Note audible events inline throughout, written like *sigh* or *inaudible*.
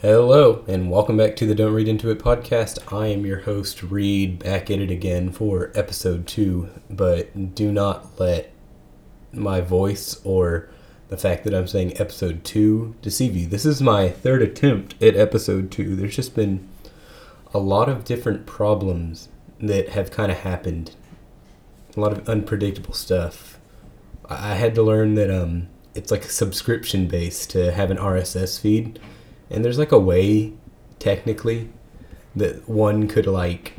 Hello, and welcome back to the Don't Read Into It podcast. I am your host, Reed, back at it again for episode two. But do not let my voice or the fact that I'm saying episode two deceive you. This is my third attempt at episode two. There's just been a lot of different problems that have kind of happened, a lot of unpredictable stuff. I had to learn that um, it's like a subscription base to have an RSS feed and there's like a way technically that one could like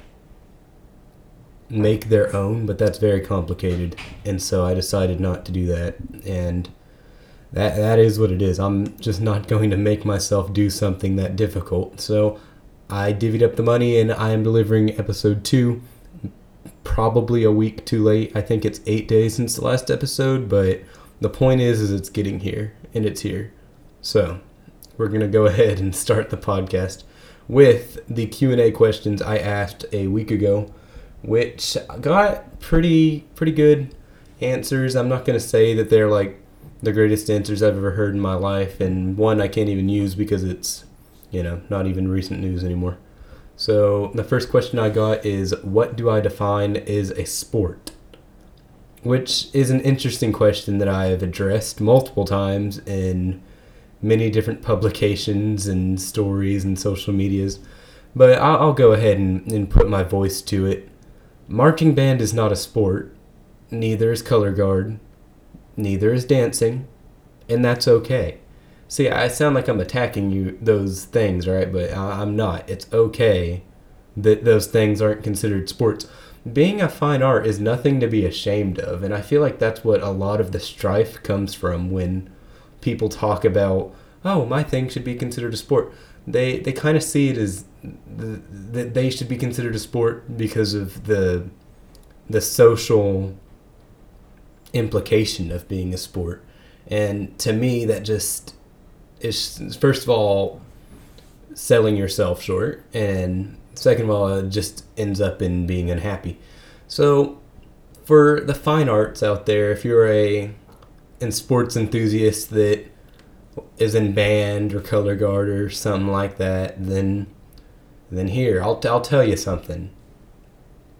make their own but that's very complicated. And so i decided not to do that. And that that is what it is. I'm just not going to make myself do something that difficult. So i divvied up the money and i am delivering episode 2 probably a week too late. I think it's 8 days since the last episode but the point is is it's getting here. And it's here. So we're going to go *laughs* ahead and start the podcast with the Q&A questions I asked a week ago, which got pretty pretty good answers. I'm not going to say that they're like the greatest answers I've ever heard in my life and one I can't even use because it's, you know, not even recent news anymore. So, the first question I got is what do I define as a sport? Which is an interesting question that I have addressed multiple times in many different publications and stories and social medias, but I'll, I'll go ahead and, and put my voice to it. Marching band is not a sport, neither is color guard, neither is dancing, and that's okay. See, I sound like I'm attacking you, those things, right? But I, I'm not. It's okay that those things aren't considered sports. Being a fine art is nothing to be ashamed of, and I feel like that's what a lot of the strife comes from when people talk about, oh, my thing should be considered a sport. They they kind of see it as that they should be considered a sport because of the the social implication of being a sport. And to me, that just is first of all selling yourself short, and second of all, it just ends up in being unhappy. So, for the fine arts out there, if you're a and sports enthusiast that is in band or color guard or something like that, then then here I'll I'll tell you something.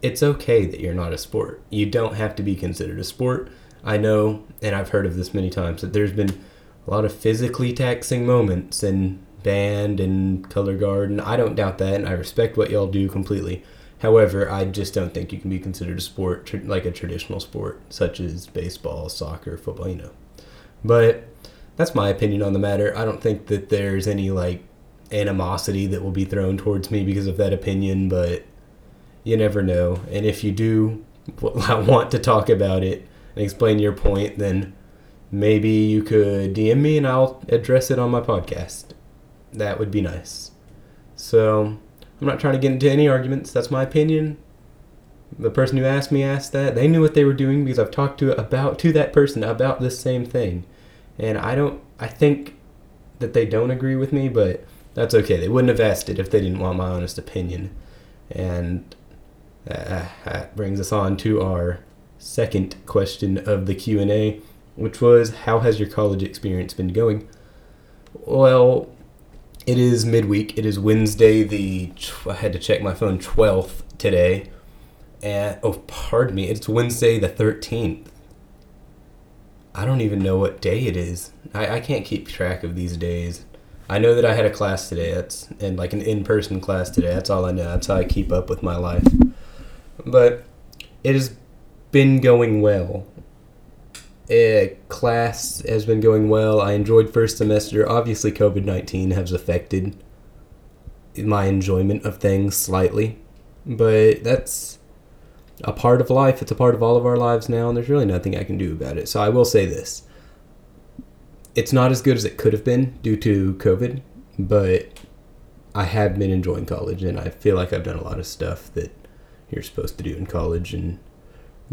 It's okay that you're not a sport. You don't have to be considered a sport. I know, and I've heard of this many times, that there's been a lot of physically taxing moments in band and color guard, and I don't doubt that, and I respect what y'all do completely. However, I just don't think you can be considered a sport tr- like a traditional sport, such as baseball, soccer, football, you know. But that's my opinion on the matter. I don't think that there's any like animosity that will be thrown towards me because of that opinion, but you never know. And if you do *laughs* *laughs* want to talk about it and explain your point, then maybe you could DM me and I'll address it on my podcast. That would be nice. So, I'm not trying to get into any arguments. That's my opinion. The person who asked me asked that. They knew what they were doing because I've talked to about to that person about this same thing. And I don't I think that they don't agree with me, but that's okay. They wouldn't have asked it if they didn't want my honest opinion. And uh, that brings us on to our second question of the Q&A, which was how has your college experience been going? Well, it is midweek. It is Wednesday, the I had to check my phone 12th today. And oh, pardon me, it's Wednesday the 13th. I don't even know what day it is. I, I can't keep track of these days. I know that I had a class today. That's and like an in-person class today. That's all I know. That's how I keep up with my life. But it has been going well uh, class has been going well. I enjoyed first semester. Obviously, COVID 19 has affected my enjoyment of things slightly, but that's a part of life. It's a part of all of our lives now, and there's really nothing I can do about it. So I will say this it's not as good as it could have been due to COVID, but I have been enjoying college, and I feel like I've done a lot of stuff that you're supposed to do in college, and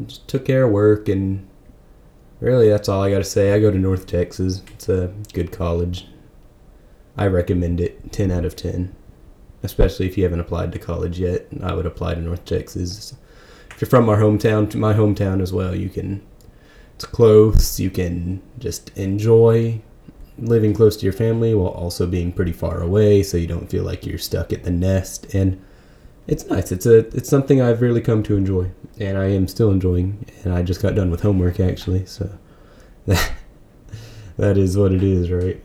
just took care of work and really, that's all I got to say. I go to North Texas. It's a good college. I recommend it 10 out of 10. Especially if you haven't applied to college yet, I would apply to North Texas. If you're from our hometown, to my hometown as well, you can. It's close. You can just enjoy living close to your family while also being pretty far away, so you don't feel like you're stuck at the nest. And it's nice. It's a it's something I've really come to enjoy, and I am still enjoying. And I just got done with homework actually, so *laughs* that that is what it is, right?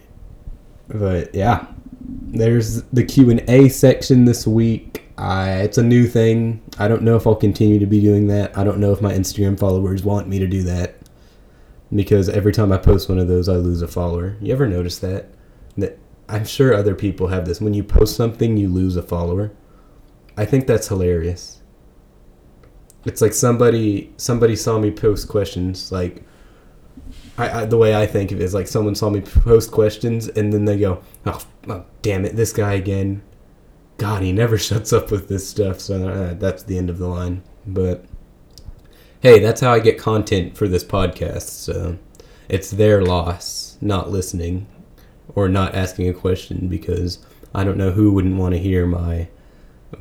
But yeah, there's the Q and A section this week. I, it's a new thing. I don't know if I'll continue to be doing that. I don't know if my Instagram followers want me to do that because every time I post one of those, I lose a follower. You ever notice that? That I'm sure other people have this. When you post something, you lose a follower. I think that's hilarious. It's like somebody somebody saw me post questions like I, I, the way I think of it is like someone saw me post questions and then they go, oh, oh, damn it, this guy again. God, he never *laughs* shuts up with this stuff. So uh, that's the end of the line. But hey, that's how I get content for this podcast. So it's their loss not listening or not asking a question because I don't know who wouldn't want to hear my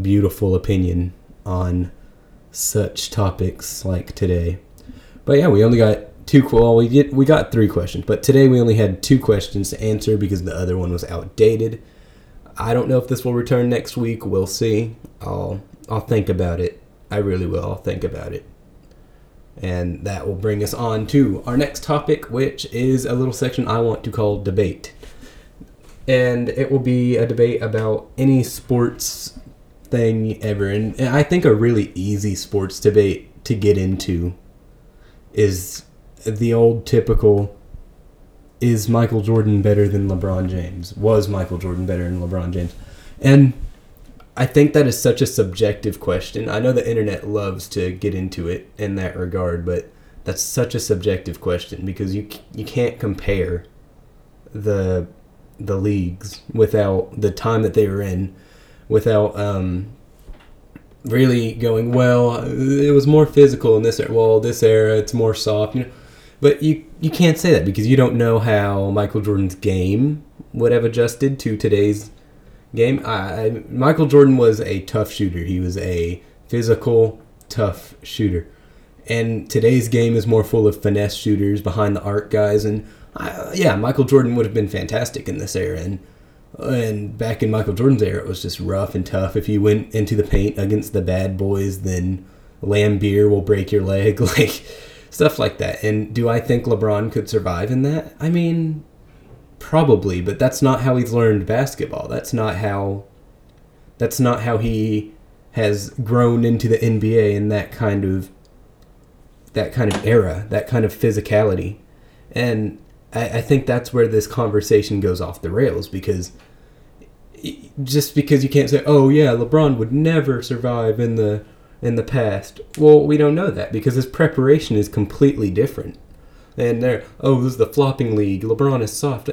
beautiful opinion on such topics like today. But yeah, we only got two. Well, we get we got three questions, but today we only had two questions to answer because the other one was outdated. I don't know if this will return next week. We'll see. I'll I'll think about it. I really will. I'll think about it. And that will bring us on to our next topic, which is a little section I want to call debate. And it will be a debate about any sports thing ever. And I think a really easy sports debate to get into is the old typical is Michael Jordan better than LeBron James? Was Michael Jordan better than LeBron James? And I think that is such a subjective question. I know the internet loves to get into it in that regard, but that's such a subjective question because you you can't compare the the leagues without the time that they were in, without um, really going well. It was more physical in this era. Well, this era it's more soft. You know, but you you can't say that because you don't know how Michael Jordan's game would have adjusted to today's game. I, Michael Jordan was a tough shooter. He was a physical, tough shooter. And today's game is more full of finesse shooters, behind the arc guys, and uh, yeah, Michael Jordan would have been fantastic in this era. And and back in Michael Jordan's era, it was just rough and tough. If you went into the paint against the bad boys, then Laimbeer will break your leg. *laughs* Like stuff like that. And do I think LeBron could survive in that? I mean, probably, but that's not how he's learned basketball. That's not how that's not how he has grown into the NBA in that kind of that kind of era, that kind of physicality. And I, I think that's where this conversation goes off the rails because just because you can't say, "Oh yeah, LeBron would never survive in the in the past. Well, we don't know that because his preparation is completely different. And there, oh, this is the flopping league. LeBron is soft.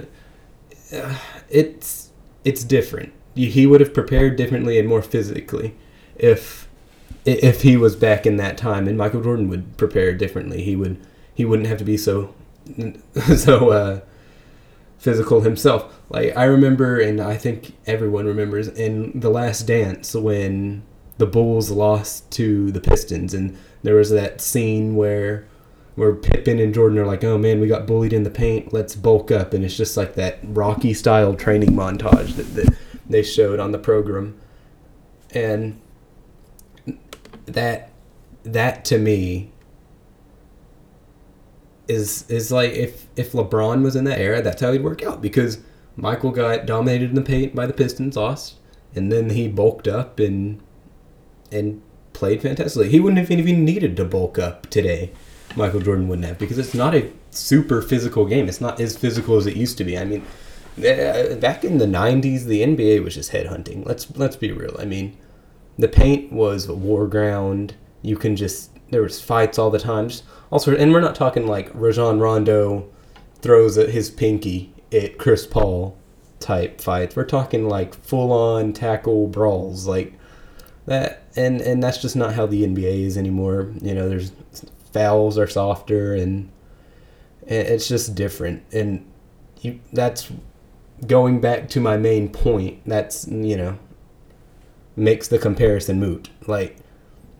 Uh, it's it's different. He would have prepared differently and more physically if if he was back in that time. And Michael Jordan would prepare differently. He would he wouldn't have to be so *laughs* so uh, physical himself. Like I remember, and I think everyone remembers in the Last Dance when the Bulls lost to the Pistons, and there was that scene where where Pippen and Jordan are like, "Oh man, we got bullied in the paint. Let's bulk up," and it's just like that Rocky style training montage that, that they showed on the program, and that that to me is is like if if LeBron was in that era, that's how he'd work out because Michael got dominated in the paint by the Pistons, lost, and then he bulked up and and played fantastically. He wouldn't have even needed to bulk up today. Michael Jordan wouldn't have because it's not a super physical game. It's not as physical as it used to be. I mean, uh, back in the '90s, the NBA was just headhunting. Let's let's be real. I mean, the paint was a war ground. You can just there was fights all the time. Just also, and we're not talking like Rajon Rondo throws his pinky at Chris Paul type fights. We're talking like full on tackle brawls. Like that and and that's just not how the NBA is anymore. You know, there's fouls are softer and, and it's just different. And you that's going back to my main point. That's you know makes the comparison moot. Like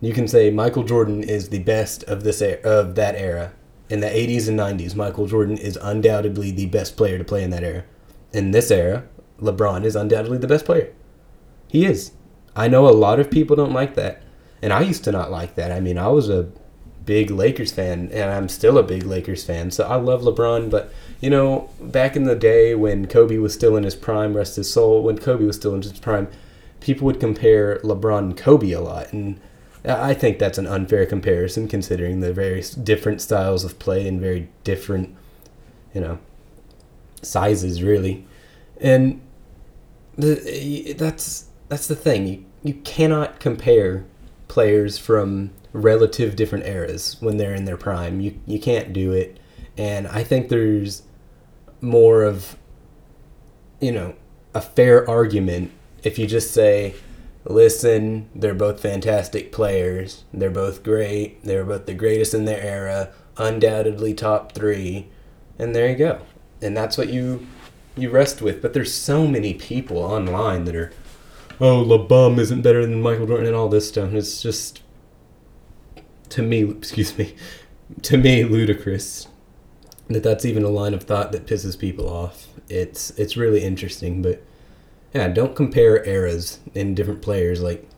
you can say Michael Jordan is the best of this era, of that era, in the 80s and 90s, Michael Jordan is undoubtedly the best player to play in that era. In this era, LeBron is undoubtedly the best player. He is. I know a lot of people don't like that. And I used to not like that. I mean, I was a big Lakers fan, and I'm still a big Lakers fan. So I love LeBron, but you know, back in the day when Kobe was still in his prime, rest his soul, when Kobe was still in his prime, people would compare LeBron and Kobe a lot, and I think that's an unfair comparison considering the very different styles of play and very different, you know, sizes really, and the that's that's the thing. You you cannot compare players from relative different eras when they're in their prime. You you can't do it, and I think there's more of you know a fair argument if you just say listen they're both fantastic players. They're both great. They're both the greatest in their era undoubtedly top 3 and there you go. And that's what you you rest with. But there's so many people online that are oh LeBum isn't better than Michael Jordan and all this stuff. It's just to me *laughs* excuse me to me ludicrous that that's even a line of thought that pisses people off. It's it's really interesting, but yeah, don't compare eras in different players. Like,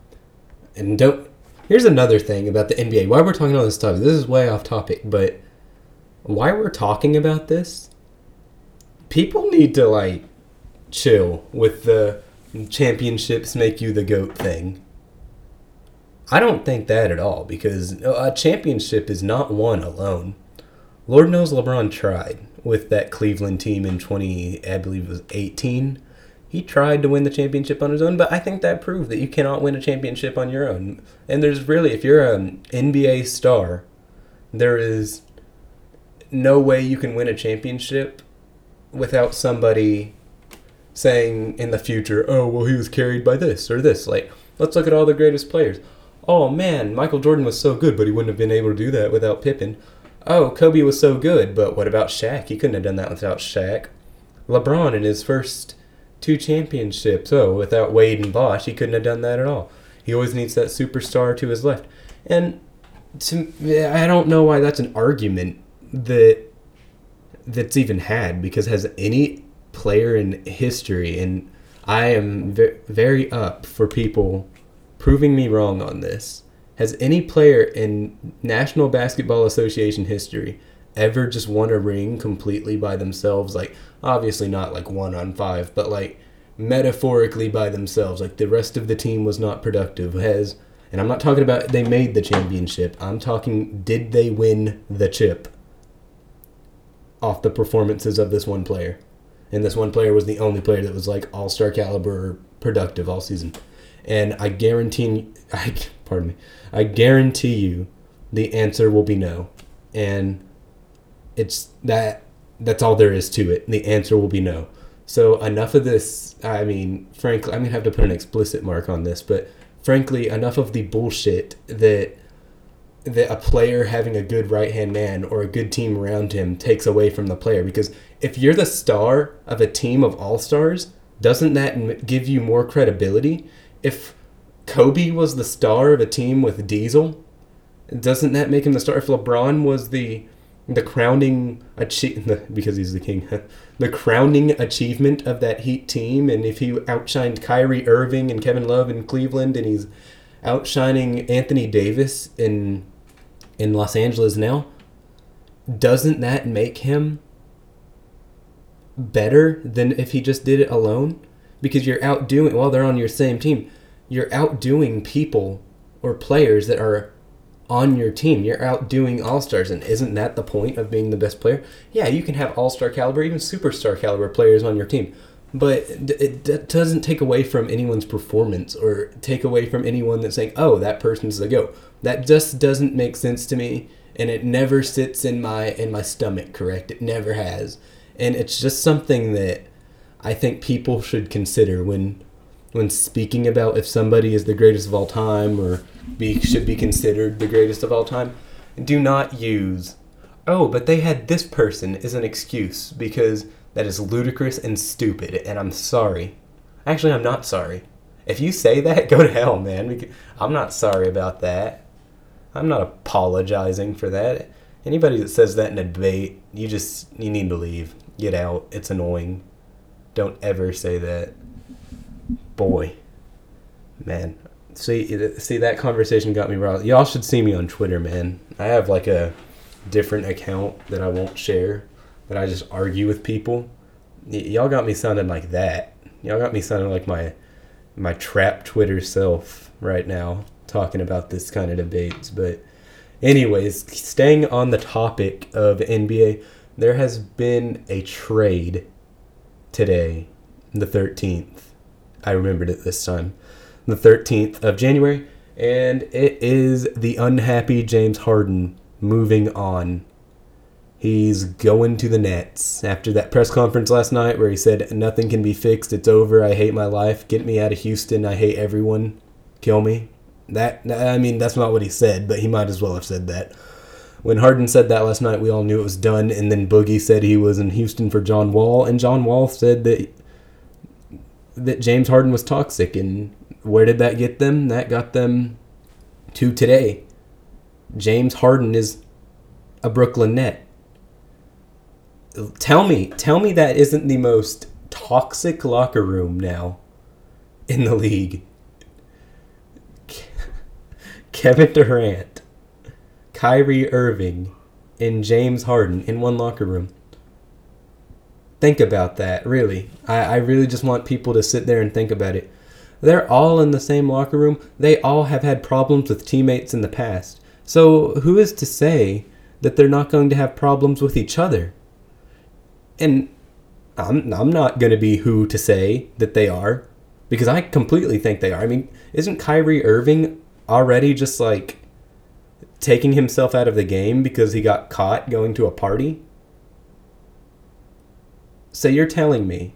and don't. Here's another thing about the NBA. Why we're talking about this stuff. This is way off topic, but why we're talking about this? People need to like chill with the championships make you the goat thing. I don't think that at all because a championship is not won alone. Lord knows LeBron tried with that Cleveland team in 20, I believe it was 18. He tried to win the championship on his own, but I think that proved that you cannot win a championship on your own. And there's really, if you're an NBA star, there is no way you can win a championship without somebody saying in the future, oh, well, he was carried by this or this. Like, let's look at all the greatest players. Oh man, Michael Jordan was so good, but he wouldn't have been able to do that without Pippen oh, Kobe was so good, but what about Shaq? He couldn't have done that without Shaq. LeBron in his first two championships, oh, without Wade and Bosh, he couldn't have done that at all. He always needs that superstar to his left. And to, I don't know why that's an argument that that's even had because has any player in history and I am very up for people proving me wrong on this has any player in National Basketball Association history ever just won a ring completely by themselves? Like, obviously not like one on five, but like metaphorically by themselves. Like, the rest of the team was not productive. Has, and I'm not talking about they made the championship, I'm talking did they win the chip off the performances of this one player? And this one player was the only player that was like all star caliber productive all season. And I guarantee, *laughs* I, pardon me, I guarantee you the answer will be no. And it's that that's all there is to it. The answer will be no. So enough of this, I mean, frankly, I'm to have to put an explicit mark on this, but frankly, enough of the bullshit that that a player having a good right hand man or a good team around him takes away from the player. Because if you're the star of a team of all stars, doesn't that give you more credibility? If Kobe was the star of a team with Diesel, doesn't that make him the star? If LeBron was the the crowning achievement *laughs* because he's the king, *laughs* the crowning achievement of that Heat team, and if he outshined Kyrie Irving and Kevin Love in Cleveland, and he's outshining Anthony Davis in in Los Angeles now, doesn't that make him better than if he just did it alone? Because you're outdoing while well, they're on your same team you're outdoing people or players that are on your team. You're outdoing all stars, and isn't that the point of being the best player? Yeah, you can have all star caliber, even superstar caliber players on your team, but it, it doesn't take away from anyone's performance or take away from anyone that's saying, "Oh, that person's the go." That just doesn't make sense to me, and it never sits in my in my stomach. Correct? It never has, and it's just something that I think people should consider when when speaking about if somebody is the greatest of all time or be should be considered the greatest of all time, do not use oh, but they had this person as an excuse because that is ludicrous and stupid and I'm sorry. Actually, I'm not sorry. If you say that, *laughs* go to hell, man. I'm not sorry about that. I'm not apologizing for that. Anybody that says that in a debate, you just you need to leave. Get out. It's annoying. Don't ever say that. Boy, man. See, see that conversation got me wrong. Y'all should see me on Twitter, man. I have like a different account that I won't share, that I just argue with people. Y- y'all got me sounding like that. Y'all got me sounding like my my trap Twitter self right now talking about this kind of debates. But, anyways, staying on the topic of NBA, there has been a trade today, the 13th. I remembered it this time. The 13th of January, and it is the unhappy James Harden moving on. He's going to the Nets after that press conference last night where he said, Nothing can be fixed. It's over. I hate my life. Get me out of Houston. I hate everyone. Kill me. That, I mean, that's not what he said, but he might as well have said that. When Harden said that last night, we all knew it was done. And then Boogie said he was in Houston for John Wall, and John Wall said that that James Harden was toxic. And where did that get them? That got them to today. James Harden is a Brooklyn Net. Tell me, tell me that isn't the most toxic locker room now in the league. *laughs* Kevin Durant, Kyrie Irving, and James Harden in one locker room. Think about that, really. I, I really just want people to sit there and think about it. They're all in the same locker room. They all have had problems with teammates in the past. So who is to say that they're not going to have problems with each other? And I'm, I'm not going to be who to say that they are because I completely think they are. I mean, isn't Kyrie Irving already just like taking himself out of the game because he got caught going to a party? So you're telling me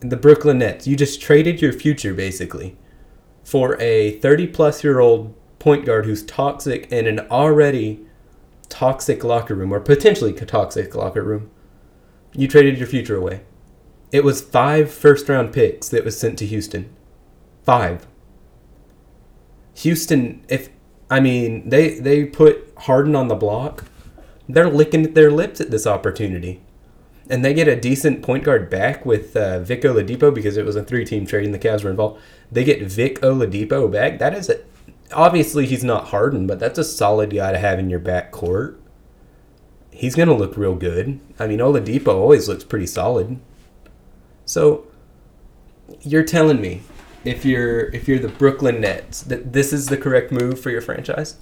the Brooklyn Nets, you just traded your future basically for a 30 plus year old point guard who's toxic in an already toxic locker room or potentially toxic locker room. You traded your future away. It was five first round picks that was sent to Houston. Five. Houston, if I mean they they put Harden on the block, they're licking their lips at this opportunity, and they get a decent point guard back with uh, Vic Oladipo because it was a three team trade and the Cavs were involved. They get Vic Oladipo back. That is a, obviously he's not Harden, but that's a solid guy to have in your back court. He's gonna look real good. I mean Oladipo always looks pretty solid. So you're telling me if you're if you're the Brooklyn Nets that this is the correct move for your franchise.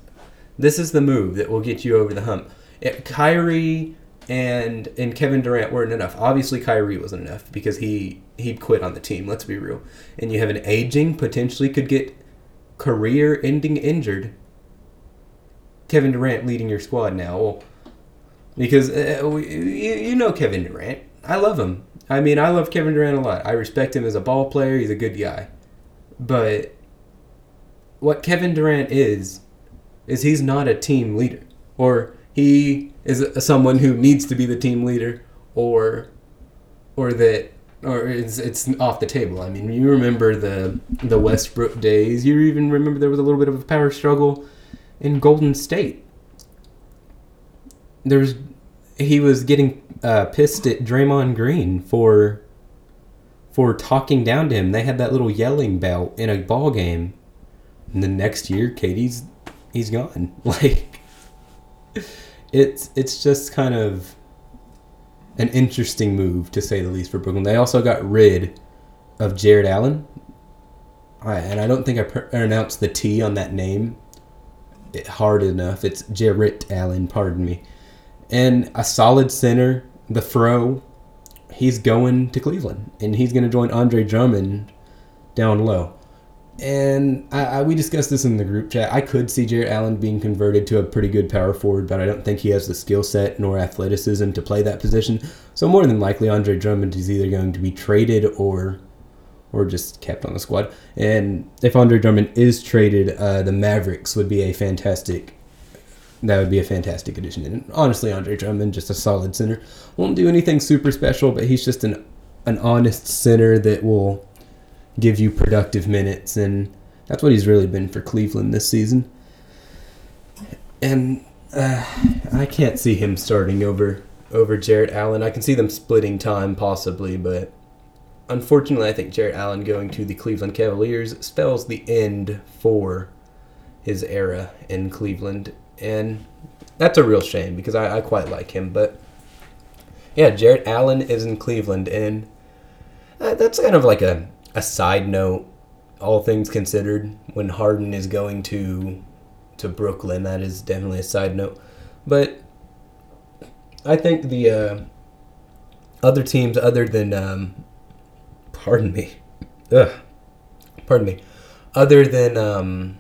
This is the move that will get you over the hump. It, Kyrie and and Kevin Durant weren't enough. Obviously, Kyrie wasn't enough because he he quit on the team. Let's be real. And you have an aging, potentially could get career-ending injured. Kevin Durant leading your squad now, well, because uh, we, you, you know Kevin Durant. I love him. I mean, I love Kevin Durant a lot. I respect him as a ball player. He's a good guy. But what Kevin Durant is, is he's not a team leader. Or he is someone who needs to be the team leader or or that or it's, it's off the table. I mean, you remember the the Westbrook days. You even remember there was a little bit of a power struggle in Golden State. There was he was getting uh, pissed at Draymond Green for for talking down to him. They had that little yelling bout in a ball game. And the next year, KD's he's gone. *laughs* Like it's it's just kind of an interesting move to say the least for Brooklyn. They also got rid of Jared Allen, and I don't think I pronounced the T on that name hard enough. It's Jarrett Allen, pardon me, and a solid center, the Fro. He's going to Cleveland, and he's going to join Andre Drummond down low and I, I, we discussed this in the group chat. I could see Jared Allen being converted to a pretty good power forward, but I don't think he has the skill set nor athleticism to play that position. So more than likely, Andre Drummond is either going to be traded or or just kept on the squad. And if Andre Drummond is traded, uh, the Mavericks would be a fantastic. That would be a fantastic addition. And honestly, Andre Drummond, just a solid center, won't do anything super special, but he's just an an honest center that will give you productive minutes, and that's what he's really been for Cleveland this season. And Uh, I can't see him starting over over Jarrett Allen. I can see them splitting time possibly, but unfortunately, I think Jarrett Allen going to the Cleveland Cavaliers spells the end for his era in Cleveland, and that's a real shame because I, I quite like him. But yeah, Jarrett Allen is in Cleveland, and uh, that's kind of like a, a side note. All things considered, when Harden is going to to Brooklyn, that is definitely a side note. But I think the uh, other teams, other than, um, pardon me, ugh, pardon me, other than um,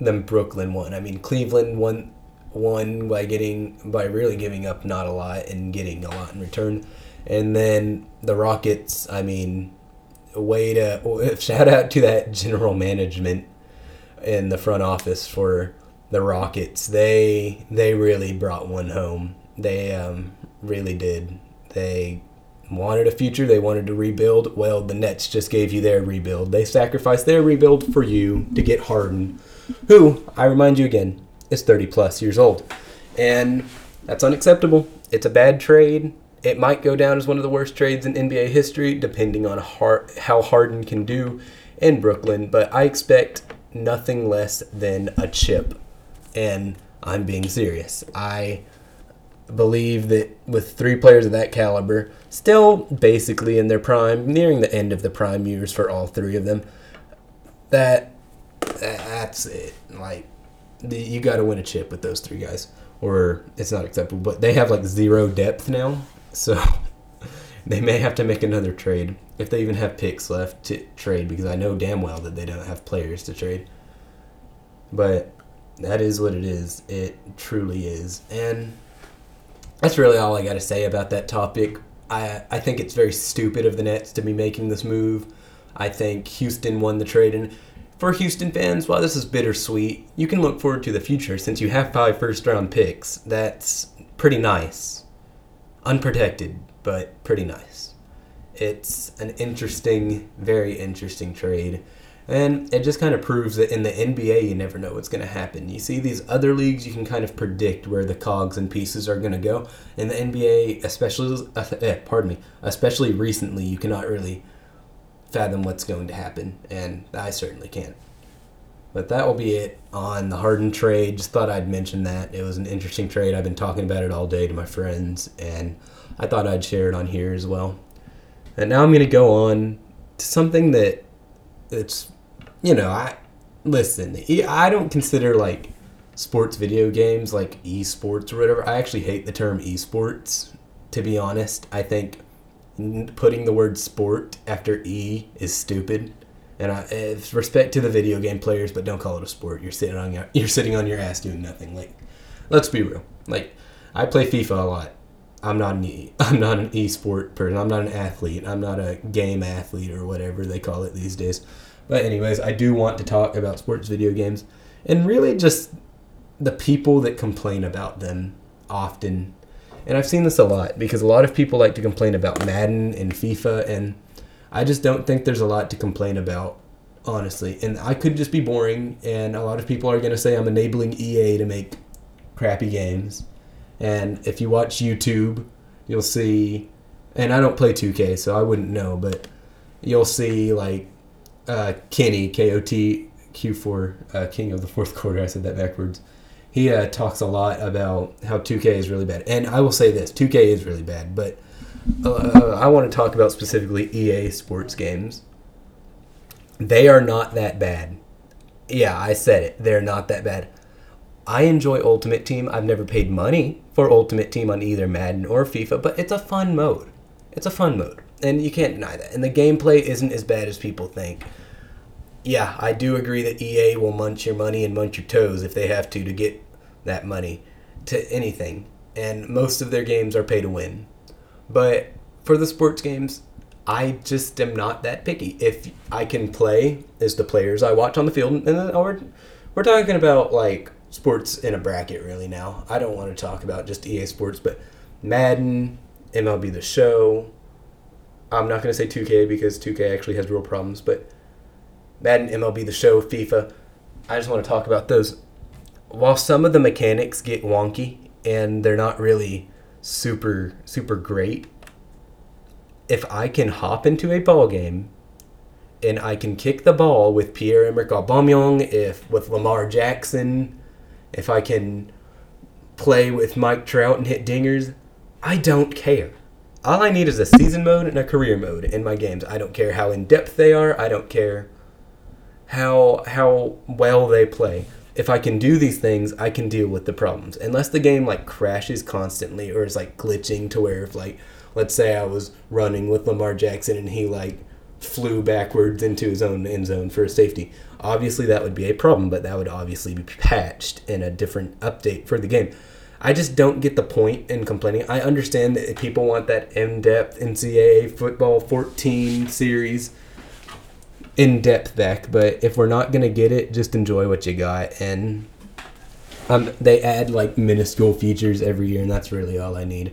than Brooklyn won. I mean, Cleveland won won by getting by really giving up not a lot and getting a lot in return, and then the Rockets. I mean, way to *laughs* shout out to that general management in the front office for the Rockets. They they really brought one home they um, really did. They wanted a future. They wanted to rebuild. Well, the Nets just gave you their rebuild. They sacrificed their rebuild for you to get Harden, who, I remind you again, is 30 plus years old. And that's unacceptable. It's a bad trade. It might go down as one of the worst trades in NBA history, depending on how Harden can do in Brooklyn. But I expect nothing less than a chip. And I'm being serious. I believe that with three players of that caliber, still basically in their prime, nearing the end of the prime years for all three of them, that that's it. Like you got to win a chip with those three guys, or it's not acceptable. But they have like zero depth now, so *laughs* they may have to make another trade if they even have picks left to trade, because I know damn well that they don't have players to trade. But that is what it is. It truly is, and that's really all I got to say about that topic. I I think it's very stupid of the Nets to be making this move. I think Houston won the trade, and for Houston fans, while this is bittersweet, you can look forward to the future since you have five first round picks. That's pretty nice. Unprotected, but pretty nice. It's an interesting, very interesting trade. And it just kind of proves that in the NBA, you never know what's going to happen. You see these other leagues, you can kind of predict where the cogs and pieces are going to go. In the NBA, especially, uh, eh, pardon me, especially recently, you cannot really fathom what's going to happen, and I certainly can't. But that will be it on the Harden trade. Just thought I'd mention that. It was an interesting trade. I've been talking about it all day to my friends, and I thought I'd share it on here as well. And now I'm going to go on to something that it's you know, I listen. I don't consider like sports video games like esports or whatever. I actually hate the term esports. To be honest, I think putting the word sport after e is stupid. And I, respect to the video game players, but don't call it a sport. You're sitting on your *laughs* you're sitting on your ass doing nothing. Like, let's be real. Like, I play FIFA a lot. I'm not an e, *laughs* I'm not an e-sport person. I'm not an athlete. I'm not a game athlete or whatever they call it these days. But anyways, I do want to talk about sports video games and really just the people that complain about them often. And I've seen this a lot because a lot of people like to complain about Madden and FIFA and I just don't think there's a lot to complain about honestly. And I could just be boring and a lot of people are going to say I'm enabling EA to make crappy games. And if you watch YouTube, you'll see and I don't play 2K, so I wouldn't know, but you'll see like uh, Kenny K O T Q four uh, King of the Fourth *laughs* Quarter. I said that backwards. He uh, talks a lot about how 2K is really bad, and I will say this: 2K is really bad. But uh, I want to talk about specifically EA Sports games. They are not that bad. Yeah, I said it. They're not that bad. I enjoy Ultimate Team. I've never paid money for Ultimate Team on either Madden or FIFA, but it's a fun mode. It's a fun mode and you can't deny that. And the gameplay isn't as bad as people think. Yeah, I do agree that EA will munch your money and munch your toes if they have to to get that money to anything. And most of their games are pay to win. But for the sports games, I just am not that picky. If I can play as the players I watch on the field, and then we're, we're talking about like sports in a bracket really now. I don't want to talk about just EA Sports, but Madden, MLB The Show, I'm not going to say 2K because 2K actually has real problems, but Madden, MLB, The Show, FIFA. I just want to talk about those. while some of the mechanics get wonky and they're not really super super great, if I can hop into a ball game and I can kick the ball with Pierre Emerick Aubameyang, if with Lamar Jackson, if I can play with Mike Trout and hit dingers, I don't care. All I need is a season mode and a career mode in my games. I don't care how in depth they are. I don't care how how well they play. If I can do these things, I can deal with the problems. Unless the game like crashes constantly or is like glitching to where if like let's say I was running with Lamar Jackson and he like flew backwards into his own end zone for a safety. Obviously, that would be a problem, but that would obviously be patched in a different update for the game. I just don't get the point in complaining. I understand that people want that in depth NCAA football 14 series in depth back, but if we're not to get it, just enjoy what you got. And um, they add like minuscule features every year, and that's really all I need.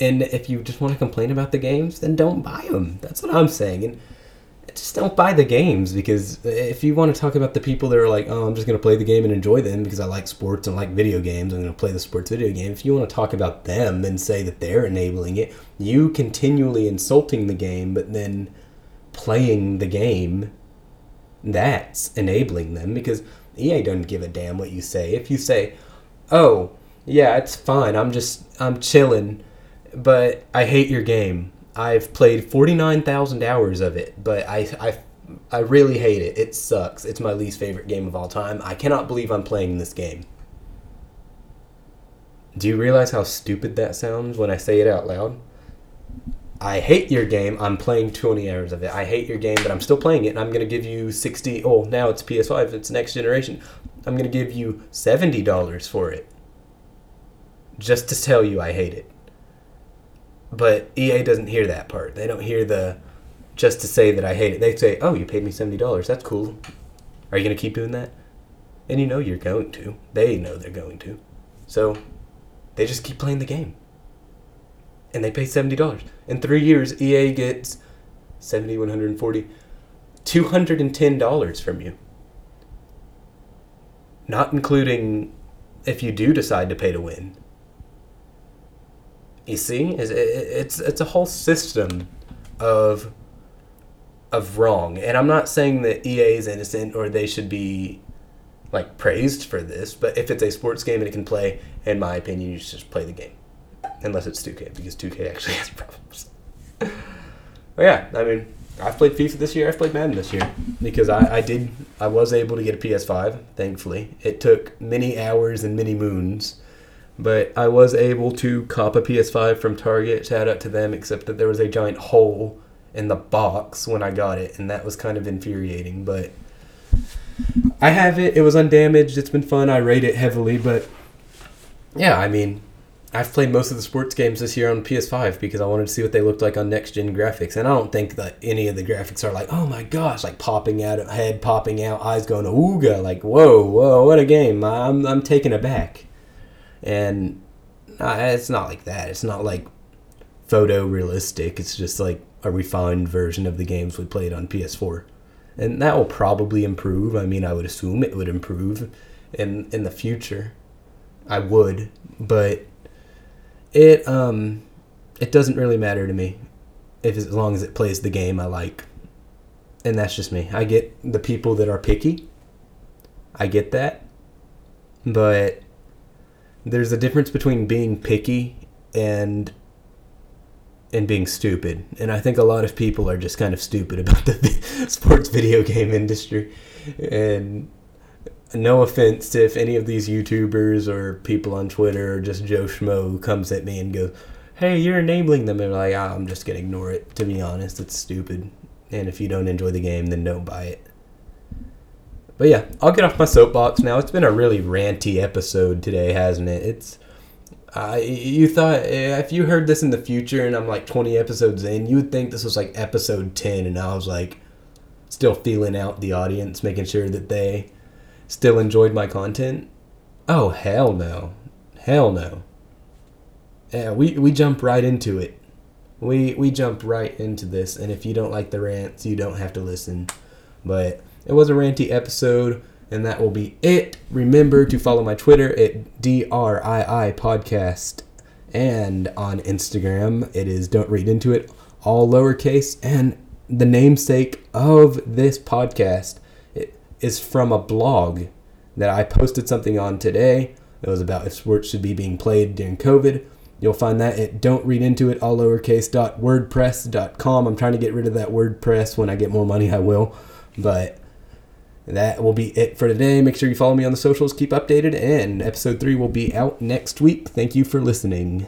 And if you just want to complain about the games, then don't buy them. That's what I'm saying. And just don't buy the games because if you want to talk about the people that are like, oh, I'm just to play the game and enjoy them because I like sports and like video games, I'm to play the sports video game. If you want to talk about them and say that they're enabling it, you continually insulting the game, but then playing the game, that's enabling them because EA doesn't give a damn what you say. If you say, oh, yeah, it's fine, I'm just, I'm chilling, but I hate your game I've played 49,000 hours of it, but I, I, I really hate it. It sucks. It's my least favorite game of all time. I cannot believe I'm playing this game. Do you realize how stupid that sounds when I say it out loud? I hate your game. I'm playing 20 hours of it. I hate your game, but I'm still playing it, and I'm going to give you 60. Oh, now it's PS5. It's next generation. I'm going to give you $70 for it. Just to tell you I hate it. But EA doesn't hear that part. They don't hear the just to say that I hate it. They say, "Oh, you paid me seventy dollars. That's cool. Are you gonna keep doing that?" And you know you're going to. They know they're going to. So they just keep playing the game. And they pay seventy dollars. In three years, EA gets 70, 140, 210 dollars from you. Not including if you do decide to pay to win. You see, it's it's a whole system of of wrong, and I'm not saying that EA is innocent or they should be like praised for this. But if it's a sports game and it can play, in my opinion, you should just play the game, unless it's 2K because 2K actually *laughs* has problems. but yeah, I mean, I've played FIFA this year. I've played Madden this year because I, I did I was able to get a PS5. Thankfully, it took many hours and many moons but I was able to cop a PS5 from Target. Shout out to them, except that there was a giant hole in the box when I got it, and that was kind of infuriating. But I have it. It was undamaged. It's been fun. I rate it heavily, but yeah, I mean, I've played most of the sports games this year on PS5 because I wanted to see what they looked like on next gen graphics. And I don't think that any of the graphics are like, oh my gosh, like popping out, head popping out, eyes going ooga, like whoa, whoa, what a game! I'm I'm taken aback and uh, it's not like that. It's not like photorealistic. It's just like a refined version of the games we played on PS4, and that will probably improve. I mean, I would assume it would improve in in the future. I would, but it um it doesn't really matter to me if as long as it plays the game I like. And that's just me. I get the people that are picky. I get that. But there's a difference between being picky and and being stupid. And I think a lot of people are just kind of stupid about the *laughs* sports video game industry. And no offense to if any of these YouTubers or people on Twitter or just Joe Schmo comes at me and goes, "Hey, you're enabling them," and like, ah, I'm just gonna ignore it. To be honest, it's stupid. And if you don't enjoy the game, then don't buy it. But yeah, I'll get off my soapbox now. It's been a really ranty episode today, hasn't it? It's uh, you thought eh, if you heard this in the future and I'm like 20 episodes in, you would think this was like episode 10, and I was like still feeling out the audience, making sure that they still enjoyed my content. Oh hell no, hell no. Yeah, we we jump right into it. We we jump right into this, and if you don't like the rants, you don't have to listen. But it was a ranty episode. And that will be it. Remember to follow my Twitter at DRII Podcast and on Instagram it is Don't Read Into It, all lowercase. And the namesake of this podcast is from a blog that I posted something on today. It was about if sports should be being played during COVID. You'll find that at don't read into it all lowercase dot. I'm trying to get rid of that WordPress. When I get more money, I will. But that will be it for today. Make sure you follow me on the socials, keep updated, and episode three will be out next week. Thank you for listening.